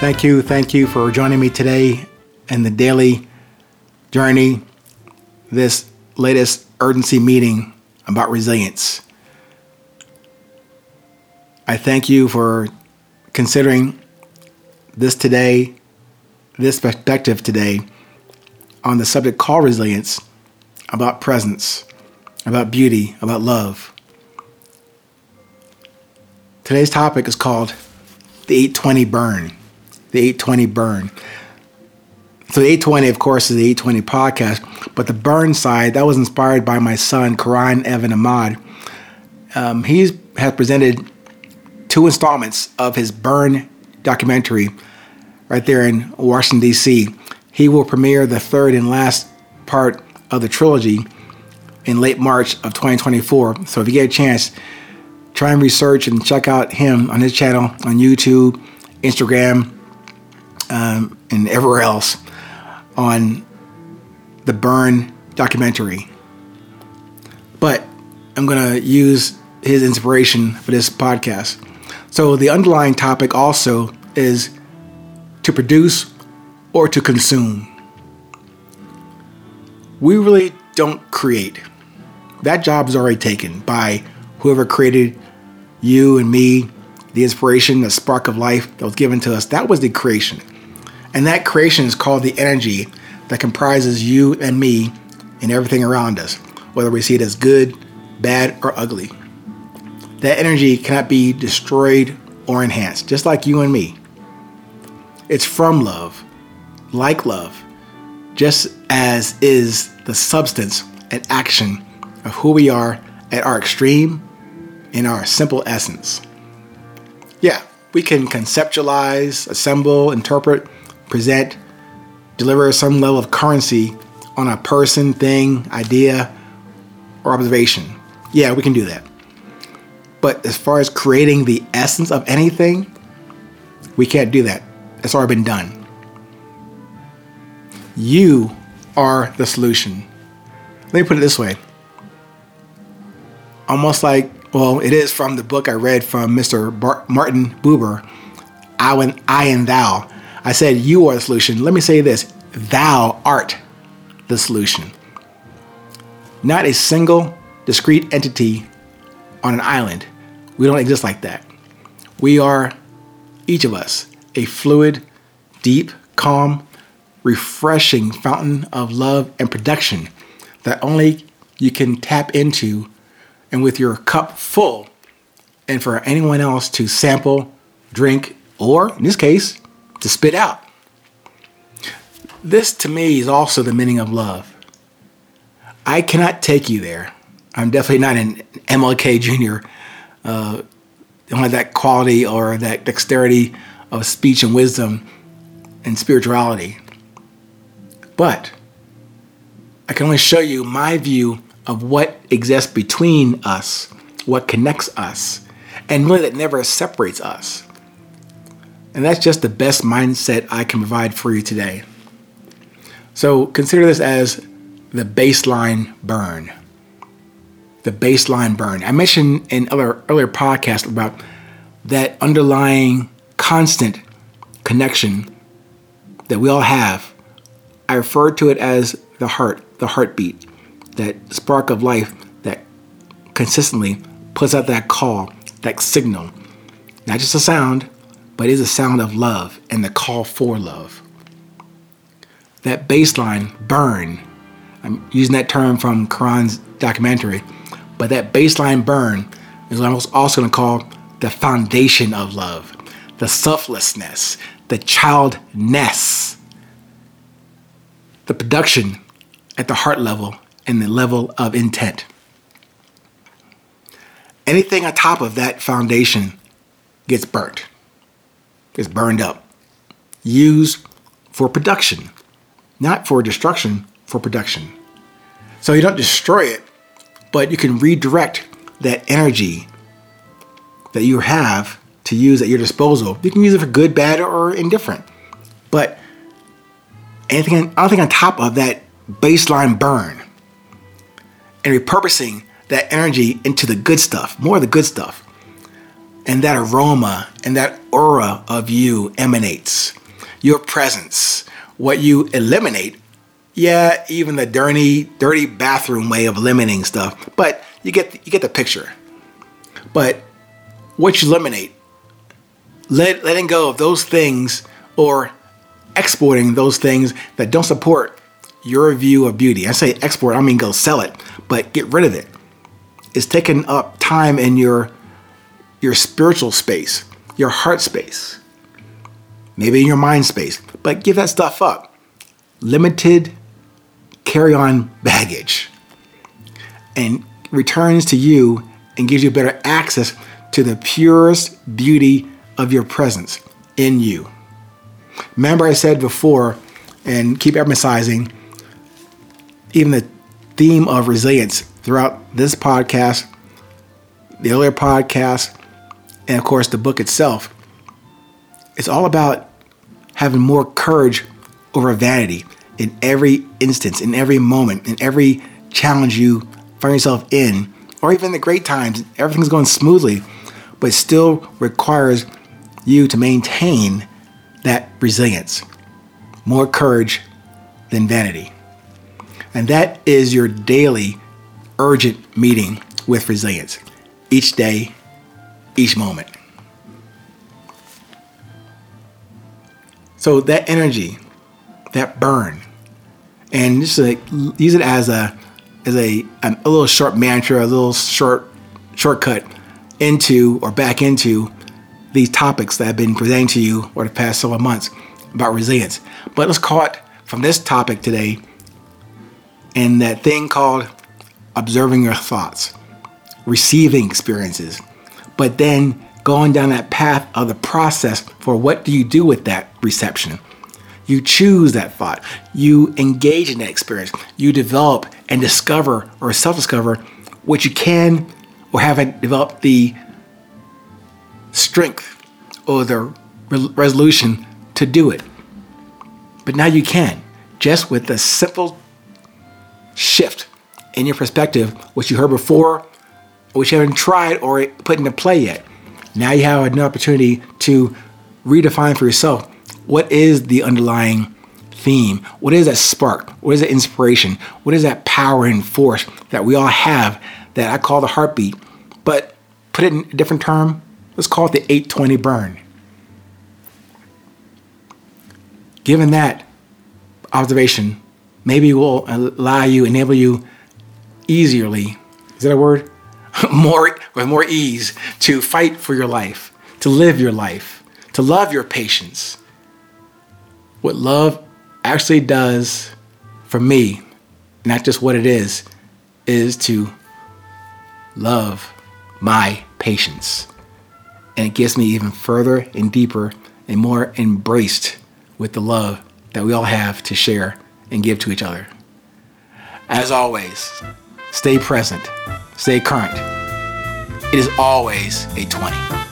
Thank you, thank you for joining me today in the daily journey, this latest urgency meeting about resilience. I thank you for considering this today, this perspective today on the subject called resilience about presence, about beauty, about love. Today's topic is called the 820 burn the 820 burn. So the 820, of course, is the 820 podcast, but the burn side that was inspired by my son Karan Evan Ahmad. Um, he has presented two installments of his burn documentary right there in Washington D.C. He will premiere the third and last part of the trilogy in late March of 2024. So if you get a chance, try and research and check out him on his channel on YouTube, Instagram, um, and everywhere else on the Burn documentary. But I'm going to use his inspiration for this podcast. So, the underlying topic also is to produce or to consume. We really don't create. That job is already taken by whoever created you and me, the inspiration, the spark of life that was given to us. That was the creation. And that creation is called the energy that comprises you and me and everything around us, whether we see it as good, bad, or ugly. That energy cannot be destroyed or enhanced, just like you and me. It's from love, like love, just as is the substance and action of who we are at our extreme in our simple essence. Yeah, we can conceptualize, assemble, interpret, present, deliver some level of currency on a person, thing, idea, or observation. Yeah, we can do that. But as far as creating the essence of anything, we can't do that. It's already been done. You are the solution. Let me put it this way. Almost like, well, it is from the book I read from Mr. Martin Buber, I and, I and Thou. I said, You are the solution. Let me say this Thou art the solution. Not a single discrete entity on an island. We don't exist like that. We are, each of us, a fluid, deep, calm, refreshing fountain of love and production that only you can tap into and with your cup full, and for anyone else to sample, drink, or in this case, to spit out. This to me is also the meaning of love. I cannot take you there. I'm definitely not an MLK Jr. Uh, don't have that quality or that dexterity of speech and wisdom and spirituality. But I can only show you my view of what exists between us, what connects us, and really that never separates us. And that's just the best mindset I can provide for you today. So consider this as the baseline burn. The baseline burn. I mentioned in other earlier podcasts about that underlying constant connection that we all have. I refer to it as the heart, the heartbeat, that spark of life that consistently puts out that call, that signal. Not just a sound, but is a sound of love and the call for love. That baseline burn, I'm using that term from Karan's documentary, but that baseline burn is what I'm also going to call the foundation of love, the selflessness, the childness, the production at the heart level and the level of intent. Anything on top of that foundation gets burnt is burned up, used for production, not for destruction, for production. So you don't destroy it, but you can redirect that energy that you have to use at your disposal. You can use it for good, bad, or indifferent. But anything, anything on top of that baseline burn and repurposing that energy into the good stuff, more of the good stuff. And that aroma and that aura of you emanates. Your presence, what you eliminate. Yeah, even the dirty, dirty bathroom way of eliminating stuff, but you get you get the picture. But what you eliminate, let, letting go of those things or exporting those things that don't support your view of beauty. I say export, I mean go sell it, but get rid of it. It's taking up time in your your spiritual space, your heart space, maybe in your mind space, but give that stuff up. Limited carry on baggage and returns to you and gives you better access to the purest beauty of your presence in you. Remember, I said before, and keep emphasizing, even the theme of resilience throughout this podcast, the earlier podcast, and of course the book itself. It's all about having more courage over vanity in every instance, in every moment, in every challenge you find yourself in, or even the great times, everything's going smoothly, but still requires you to maintain that resilience, more courage than vanity. And that is your daily urgent meeting with resilience each day, each moment. So that energy, that burn, and just like use it as a as a a little short mantra, a little short shortcut into or back into these topics that I've been presenting to you over the past several months about resilience. But let's call it from this topic today and that thing called observing your thoughts, receiving experiences, but then going down that path of the process for what do you do with that reception. You choose that thought. You engage in that experience. You develop and discover or self discover what you can or haven't developed the strength or the re- resolution to do it. But now you can, just with a simple shift in your perspective, what you heard before, which you haven't tried or put into play yet. Now you have an opportunity to redefine for yourself what is the underlying theme? What is that spark? What is that inspiration? What is that power and force that we all have that I call the heartbeat? But put it in a different term, let's call it the 820 burn. Given that observation, maybe will allow you, enable you easily, is that a word? more with more ease to fight for your life, to live your life, to love your patience. What love actually does for me, not just what it is, is to love my patience. And it gets me even further and deeper and more embraced with the love that we all have to share and give to each other. As always, stay present, stay current. It is always a 20.